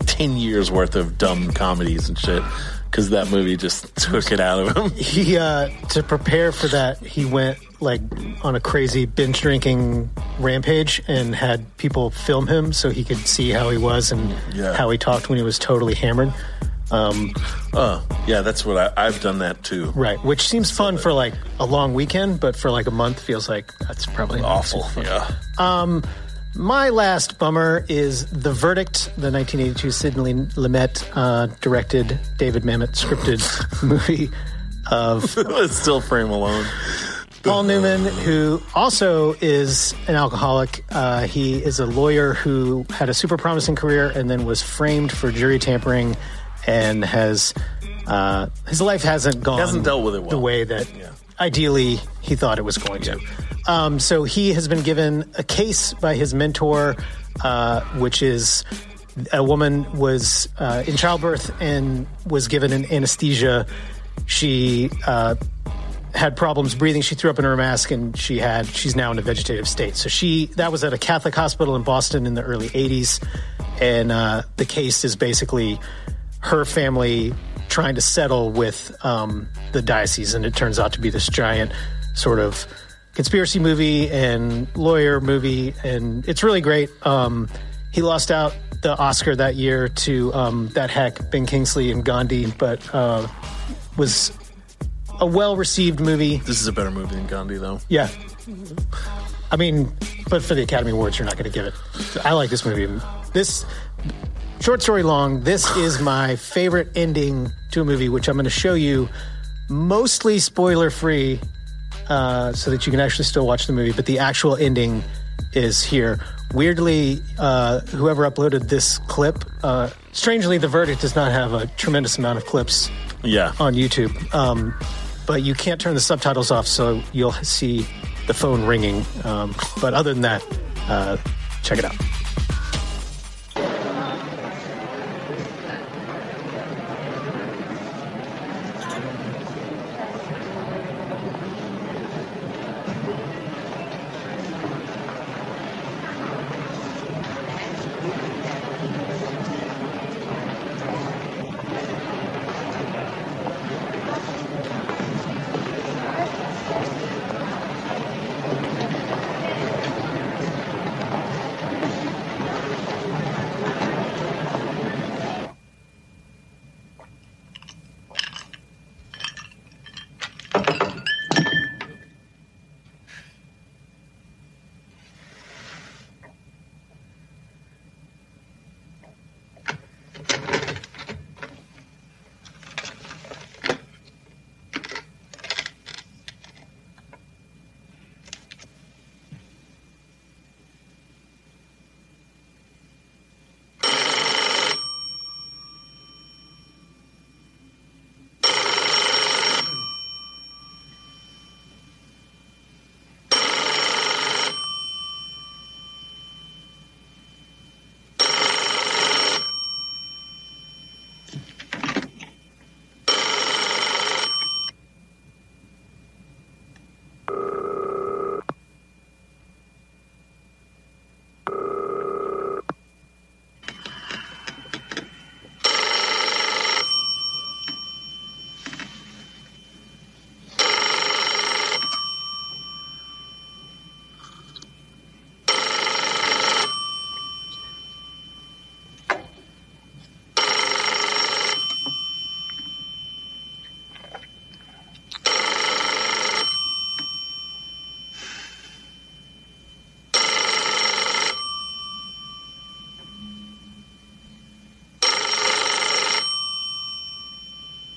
Speaker 2: ten years worth of dumb comedies and shit because that movie just took it out of him.
Speaker 1: He uh, to prepare for that, he went like on a crazy binge drinking rampage and had people film him so he could see how he was and
Speaker 2: Yeah.
Speaker 1: how he talked when he was totally hammered. Um,
Speaker 2: Oh, yeah, that's what I, I've done that too.
Speaker 1: right, which seems fun for like a long weekend, but for like a month feels like that's probably
Speaker 2: Awful. Yeah.
Speaker 1: Um, my last bummer is The Verdict, the 1982 Sidney Lumet uh, directed, David Mamet scripted movie of it's
Speaker 2: Still frame alone.
Speaker 1: Paul Newman, who also is an alcoholic. Uh, he is a lawyer who had a super promising career and then was framed for jury tampering and has uh, his life hasn't gone
Speaker 2: hasn't dealt with it well.
Speaker 1: the way that ideally he thought it was going to. Um, so he has been given a case by his mentor, uh, which is a woman was uh, in childbirth and was given an anesthesia. She uh, had problems breathing. She threw up in her mask, and she had she's now in a vegetative state. So she that was at a Catholic hospital in Boston in the early '80s, and uh, the case is basically her family trying to settle with um, the diocese, and it turns out to be this giant sort of conspiracy movie and lawyer movie, and it's really great. Um, he lost out the Oscar that year to um, that heck Ben Kingsley and Gandhi, but uh, was a well received movie.
Speaker 2: This is a better movie than Gandhi, though.
Speaker 1: Yeah. I mean, but for the Academy Awards, you're not going to give it. I like this movie. This short story long. This is my favorite ending to a movie, which I'm going to show you, mostly spoiler free, uh, so that you can actually still watch the movie. But the actual ending is here. Weirdly, uh, whoever uploaded this clip, uh, strangely, the verdict does not have a tremendous amount of clips
Speaker 2: Yeah.
Speaker 1: on YouTube. Um, but you can't turn the subtitles off, so you'll see the phone ringing. Um, but other than that, uh, check it out.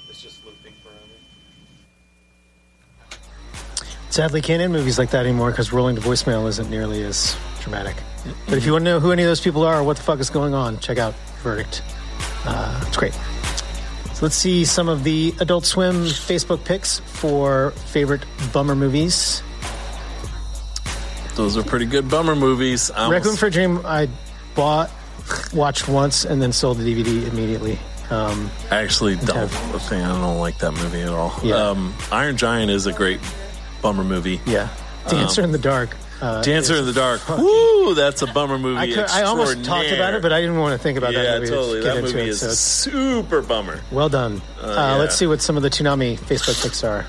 Speaker 2: Was just looping for
Speaker 1: Sadly, can't end movies like that anymore because rolling to voicemail isn't nearly as dramatic. But if you want to know who any of those people are or what the fuck is going on, check out Verdict. Uh, it's great. So let's see some of the Adult Swim Facebook picks for favorite bummer movies.
Speaker 2: Those are pretty good bummer movies. I
Speaker 1: Requiem for a Dream, I bought, watched once, and then sold the DVD immediately. Um,
Speaker 2: I actually don't think I don't like that movie at all.
Speaker 1: Yeah.
Speaker 2: Um, Iron Giant is a great bummer movie.
Speaker 1: Yeah. Dancer
Speaker 2: Um,
Speaker 1: in the Dark. Uh,
Speaker 2: Dancer in the Dark. Woo, that's a bummer movie.
Speaker 1: I, could, I almost talked about it, but I didn't want to think about
Speaker 2: yeah,
Speaker 1: that movie.
Speaker 2: Totally. That movie
Speaker 1: it,
Speaker 2: is
Speaker 1: so
Speaker 2: a super bummer.
Speaker 1: Well done.
Speaker 2: Uh,
Speaker 1: Uh,
Speaker 2: yeah.
Speaker 1: Let's see what some of the Toonami Facebook picks are.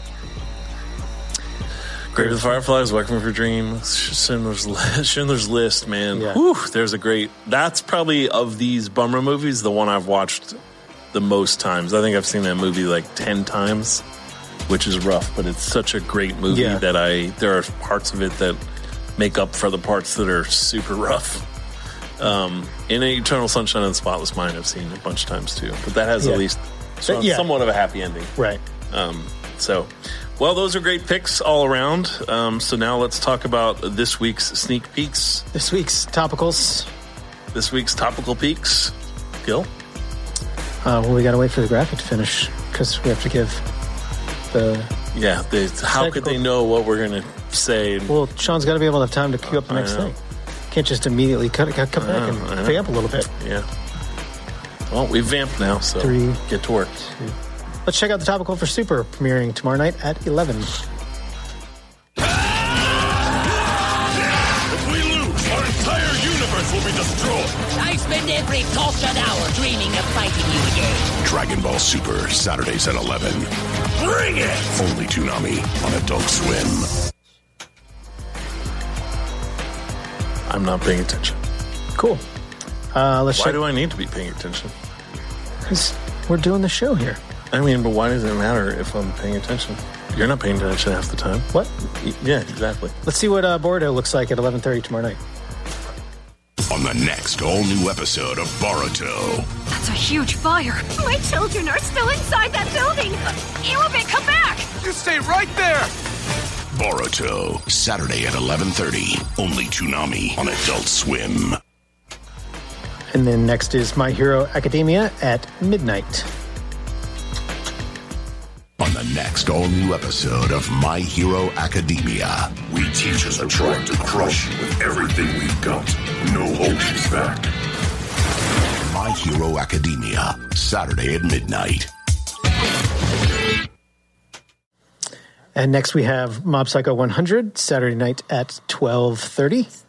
Speaker 2: Grave of the Fireflies, Requiem for Dream, Schindler's List, Schindler's List man.
Speaker 1: Yeah.
Speaker 2: Whew, there's a great. That's probably of these bummer movies the one I've watched the most times. I think I've seen that movie like ten times, which is rough, but it's such a great movie
Speaker 1: Yeah.
Speaker 2: that I there are parts of it that make up for the parts that are super rough. Um, in Eternal Sunshine of the Spotless Mind, I've seen a bunch of times too, but that has
Speaker 1: Yeah.
Speaker 2: at least some,
Speaker 1: Yeah.
Speaker 2: somewhat of a happy ending.
Speaker 1: Right.
Speaker 2: Um, so, well, those are great picks all around. Um, so now let's talk about this week's sneak peeks.
Speaker 1: This week's topicals.
Speaker 2: This week's topical peaks. Gil?
Speaker 1: Uh, well, we got to wait for the graphic to finish because we have to give the.
Speaker 2: Yeah, they, how could they know what we're to say?
Speaker 1: Well, Sean's got to be able to have time to queue up the next thing. Can't just immediately cut, it cut, come back
Speaker 2: know,
Speaker 1: and vamp a little bit.
Speaker 2: Yeah. Well, we vamped now, so
Speaker 1: Three.
Speaker 2: get to work.
Speaker 1: Let's check out the topical for Super premiering tomorrow night at 11.
Speaker 20: Will be destroyed.
Speaker 21: I spend every cursed hour dreaming of fighting you again.
Speaker 20: Dragon Ball Super, Saturdays at 11. Bring it! Only Toonami on Adult Swim.
Speaker 2: I'm not paying attention.
Speaker 1: Cool. Uh, let's
Speaker 2: Why
Speaker 1: check.
Speaker 2: do I need to be paying attention?
Speaker 1: Because we're doing the show here.
Speaker 2: I mean, but why does it matter if I'm paying attention? You're not paying attention half the time.
Speaker 1: What?
Speaker 2: Yeah, exactly.
Speaker 1: Let's see what uh, Boruto looks like at 11:30 tomorrow night.
Speaker 20: On the next all new episode of Boruto.
Speaker 9: That's a huge fire. My children are still inside that building. Iwabe, come back!
Speaker 20: You stay right there! Boruto, Saturday at 11.30. Only Toonami on Adult Swim.
Speaker 1: And then next is My Hero Academia at midnight.
Speaker 20: On the next all new episode of My Hero Academia. We teachers are trying to crush you with everything we've got. No holding back. My Hero Academia, Saturday at midnight.
Speaker 1: And next we have Mob Psycho 100 Saturday night at 12:30.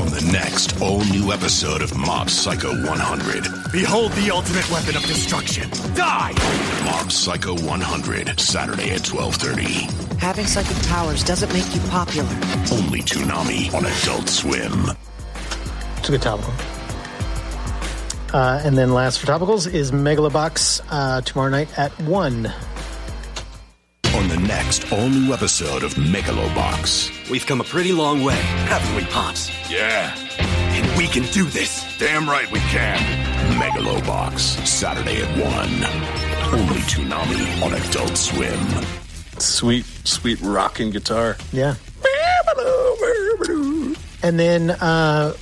Speaker 20: On the next all new episode of Mob Psycho 100.
Speaker 22: Behold the ultimate weapon of destruction. Die!
Speaker 20: Mob Psycho 100, Saturday at 12.30.
Speaker 23: Having psychic powers doesn't make you popular.
Speaker 20: Only Toonami on Adult Swim.
Speaker 1: It's a good topical. Uh, and then last for topicals is Megalobox uh, tomorrow night at 1.
Speaker 20: On the next all new episode of Megalobox.
Speaker 22: We've come a pretty long way, haven't we, Pops?
Speaker 20: Yeah.
Speaker 22: And we can do this.
Speaker 20: Damn right we can. Megalobox, Saturday at 1. Only Toonami on Adult Swim.
Speaker 2: Sweet, sweet rocking guitar.
Speaker 1: Yeah. And then uh,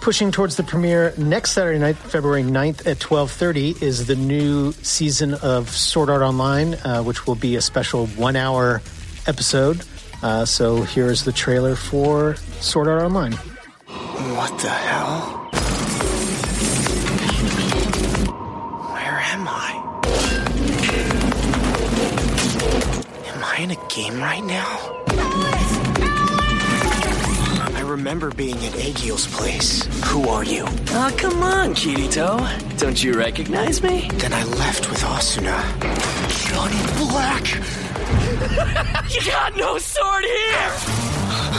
Speaker 1: pushing towards the premiere next Saturday night, February 9th at 12:30 is the new season of Sword Art Online, uh, which will be a special 1-hour episode. Uh, so here's the trailer for Sword Art Online.
Speaker 22: What the hell? Where am I? Am I in a game right now? I remember being at Agil's place. Who are you?
Speaker 24: Oh, come on, Kirito. Don't you recognize me?
Speaker 22: Then I left with Asuna. Johnny Black!
Speaker 24: you got no sword here!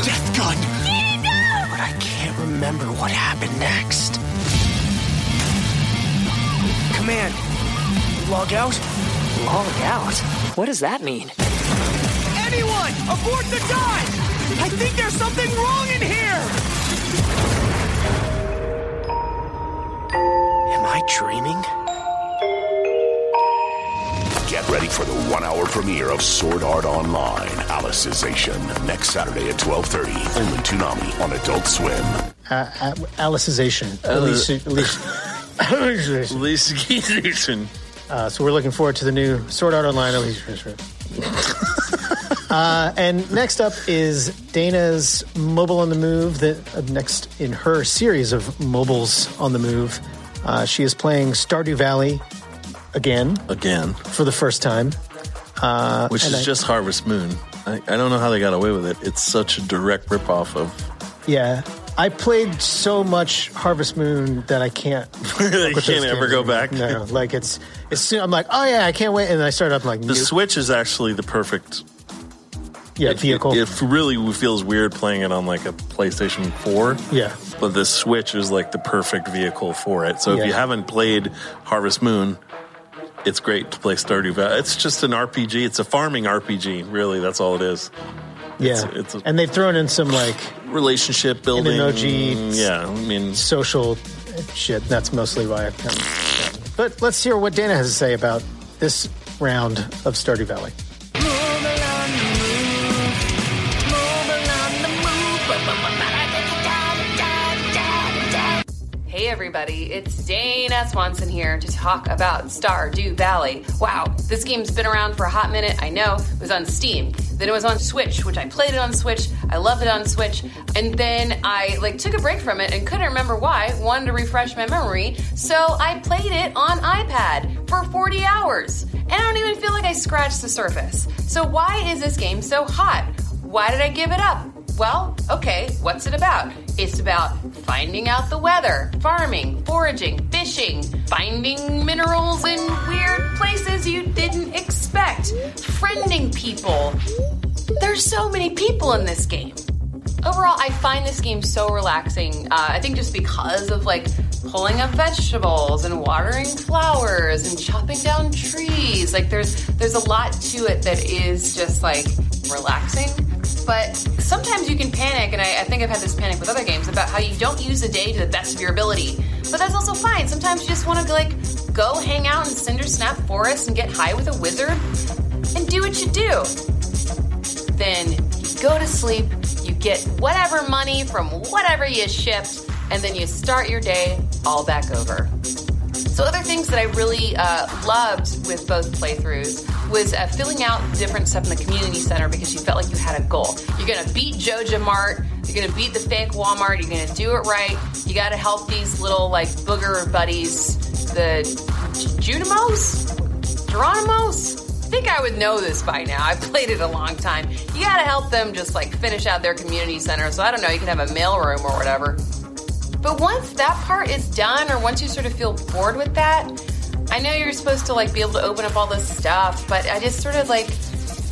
Speaker 22: Death gun! But I can't remember what happened next. Command, log out?
Speaker 24: Log out? What does that mean?
Speaker 22: Anyone, abort the dive! I think there's something wrong in here! Am I dreaming?
Speaker 20: Get ready for the one-hour premiere of Sword Art Online, Alicization, next Saturday at 12.30, only Toonami on Adult Swim.
Speaker 1: Uh, uh, Alicization.
Speaker 2: Uh,
Speaker 1: Alici- Alici-
Speaker 2: Alicization.
Speaker 1: Uh, so we're looking forward to the new Sword Art Online. Uh, and next up is Dana's Mobile on the Move. That uh, next in her series of mobiles on the move, uh, she is playing Stardew Valley again,
Speaker 2: Again.
Speaker 1: for the first time. Uh,
Speaker 2: Which is
Speaker 1: I-
Speaker 2: just Harvest Moon. I, I don't know how they got away with it. It's such a direct ripoff of.
Speaker 1: yeah. I played so much Harvest Moon that I can't.
Speaker 2: you can't ever go back.
Speaker 1: No, like it's it's. I'm like, oh yeah, I can't wait, and I start up like
Speaker 2: The
Speaker 1: nope.
Speaker 2: Switch is actually the perfect
Speaker 1: yeah
Speaker 2: it-
Speaker 1: vehicle.
Speaker 2: It, it really feels weird playing it on like a PlayStation 4.
Speaker 1: Yeah.
Speaker 2: But the Switch is like the perfect vehicle for it. So if you haven't played Harvest Moon, it's great to play Stardew Valley. It's just an RPG. It's a farming RPG. Really, that's all it is.
Speaker 1: yeah,
Speaker 2: it's- it's a-
Speaker 1: and they've thrown in some like
Speaker 2: Relationship building.
Speaker 1: emoji,
Speaker 2: Yeah, I mean,
Speaker 1: social shit. That's mostly why I've of. But let's hear what Dana has to say about this round of Stardew Valley.
Speaker 25: Hey everybody, it's Dana Swanson here to talk about Stardew Valley. Wow, this game's been around for a hot minute. I know it was on Steam, then it was on Switch, which I played it on Switch. I loved it on Switch, and then I like took a break from it and couldn't remember why. Wanted to refresh my memory, so I played it on iPad for 40 hours, and I don't even feel like I scratched the surface. So why is this game so hot? Why did I give it up? Well, okay, what's it about? It's about finding out the weather, farming, foraging, fishing, finding minerals in weird places you didn't expect, friending people. There's so many people in this game. Overall, I find this game so relaxing. Uh, I think just because of like pulling up vegetables and watering flowers and chopping down trees. Like there's there's a lot to it that is just like relaxing. But sometimes you can panic, and I, I think I've had this panic with other games about how you don't use a day to the best of your ability. But that's also fine. Sometimes you just want to like go hang out in Cindersap Forest and get high with a wizard and do what you do then you go to sleep, get whatever money from whatever you shipped, and then you start your day all back over. So, other things that I really uh, loved with both playthroughs was uh, filling out different stuff in the community center because you felt like you had a goal. You're gonna beat Joja Mart, you're gonna beat the fake Walmart, you're gonna do it right. You gotta help these little like booger buddies, the Junimos, Geronimos. Think I would know this by now. I've played it a long time. You gotta help them just like finish out their community center. So I don't know, you can have a mailroom or whatever. But once that part is done, or once you sort of feel bored with that, I know you're supposed to like be able to open up all this stuff, but I just sort of like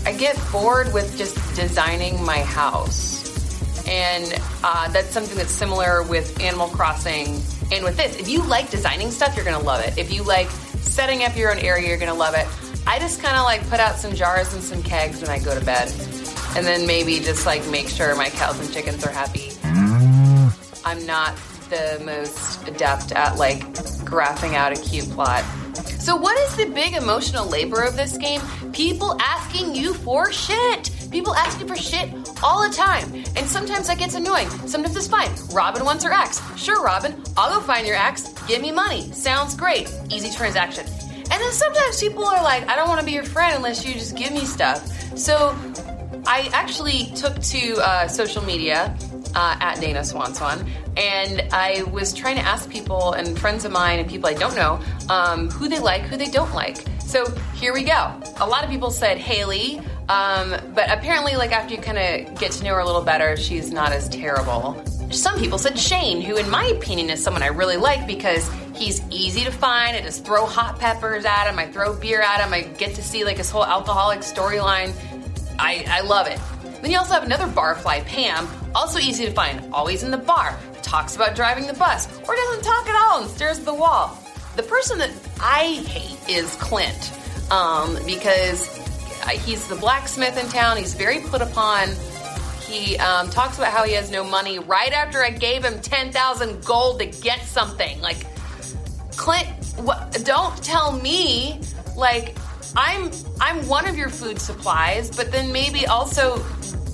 Speaker 25: I get bored with just designing my house. And uh, that's something that's similar with Animal Crossing and with this. If you like designing stuff, you're gonna love it. If you like setting up your own area, you're gonna love it. I just kind of like put out some jars and some kegs when I go to bed. And then maybe just like make sure my cows and chickens are happy. Mm. I'm not the most adept at like graphing out a cute plot. So, what is the big emotional labor of this game? People asking you for shit. People ask you for shit all the time. And sometimes that gets annoying. Sometimes it's fine. Robin wants her axe. Sure, Robin, I'll go find your axe. Give me money. Sounds great. Easy transaction. And then sometimes people are like, I don't want to be your friend unless you just give me stuff. So, I actually took to uh, social media uh, at Dana Swanson, and I was trying to ask people and friends of mine and people I don't know um, who they like, who they don't like. So here we go. A lot of people said Haley, um, but apparently, like after you kind of get to know her a little better, she's not as terrible. Some people said Shane, who, in my opinion, is someone I really like because he's easy to find. I just throw hot peppers at him, I throw beer at him, I get to see like his whole alcoholic storyline. I, I love it. Then you also have another barfly, Pam, also easy to find, always in the bar, talks about driving the bus, or doesn't talk at all and stares at the wall. The person that I hate is Clint, um, because he's the blacksmith in town. He's very put upon. He um, talks about how he has no money right after I gave him 10,000 gold to get something. Like, Clint, what, don't tell me, like, I'm I'm one of your food supplies, but then maybe also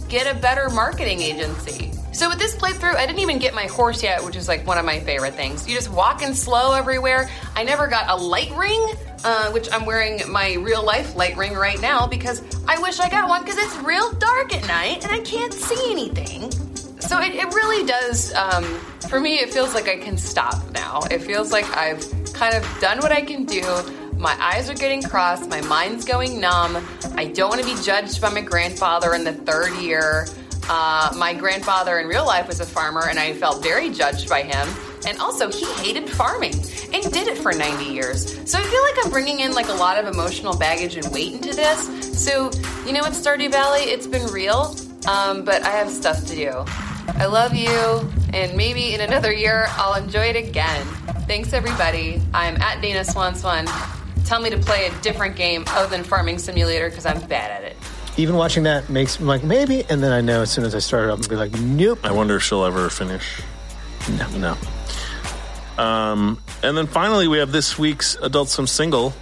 Speaker 25: get a better marketing agency. So with this playthrough, I didn't even get my horse yet, which is like one of my favorite things. You just walking slow everywhere. I never got a light ring, uh, which I'm wearing my real life light ring right now because I wish I got one because it's real dark at night and I can't see anything. So it, it really does, um, for me, it feels like I can stop now. It feels like I've kind of done what I can do. My eyes are getting crossed, my mind's going numb. I don't want to be judged by my grandfather in the third year. Uh, my grandfather in real life was a farmer, and I felt very judged by him. And also, he hated farming and did it for 90 years. So I feel like I'm bringing in like a lot of emotional baggage and weight into this. So, you know what, Stardew Valley? It's been real, um, but I have stuff to do. I love you, and maybe in another year I'll enjoy it again. Thanks, everybody. I'm at Dana Swan Swan. Tell me to play a different game other than Farming Simulator because I'm bad at it.
Speaker 1: Even watching that makes me like maybe, and then I know as soon as I start it up, I'll be like, nope.
Speaker 2: I wonder if she'll ever finish. No, no. Um, and then finally, we have this week's Adult Swim single,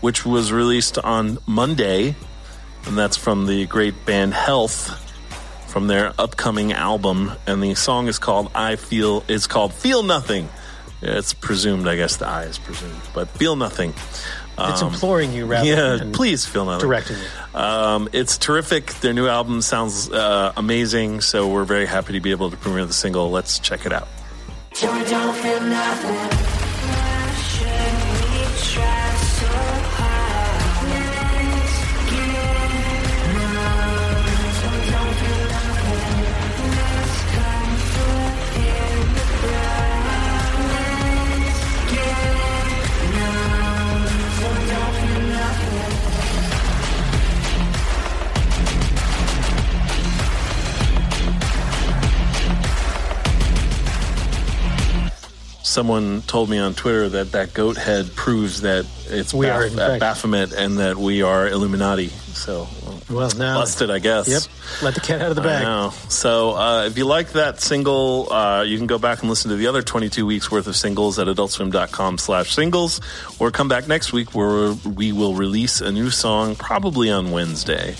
Speaker 2: which was released on Monday, and that's from the great band Health from their upcoming album, and the song is called "I Feel." It's called "Feel Nothing." It's presumed, I guess the I is presumed, but "Feel Nothing."
Speaker 1: It's
Speaker 2: Um,
Speaker 1: imploring you rather
Speaker 2: yeah, please feel nothing.
Speaker 1: directing you.
Speaker 2: Um, it's terrific. Their new album sounds uh, amazing, so we're very happy to be able to premiere the single. Let's check it out.
Speaker 26: Joy don't feel nothing.
Speaker 2: Someone told me on Twitter that that goat head proves that it's
Speaker 1: We
Speaker 2: Baph-
Speaker 1: are,
Speaker 2: uh. Baphomet and that we are Illuminati. So,
Speaker 1: Well, now
Speaker 2: busted, I guess.
Speaker 1: Yep. Let the cat out of the bag.
Speaker 2: So, uh, if you like that single, uh, you can go back and listen to the other 22 weeks worth of singles at adultswim.com slash singles, or come back next week where we will release a new song probably on Wednesday.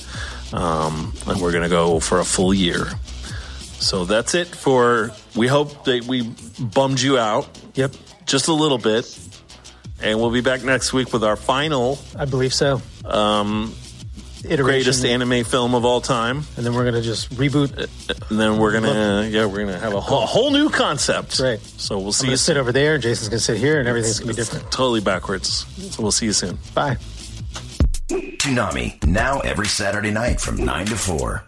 Speaker 2: Um, and we're going to go for a full year. So that's it for, we hope that we bummed you out.
Speaker 1: Yep.
Speaker 2: Just a little bit. And we'll be back next week with our final.
Speaker 1: I believe so.
Speaker 2: Um,
Speaker 1: Iteration.
Speaker 2: greatest anime film of all time.
Speaker 1: And then we're going to just reboot.
Speaker 2: And then we're gonna, yeah, we're gonna have a whole, a whole new concept.
Speaker 1: Right.
Speaker 2: So we'll
Speaker 1: I'm
Speaker 2: see
Speaker 1: going
Speaker 2: you
Speaker 1: sit over there, Jason's going to sit here, and everything's going to be different.
Speaker 2: Totally backwards. So we'll see you soon.
Speaker 1: Bye.
Speaker 20: Toonami, now every Saturday night from 9 to 4.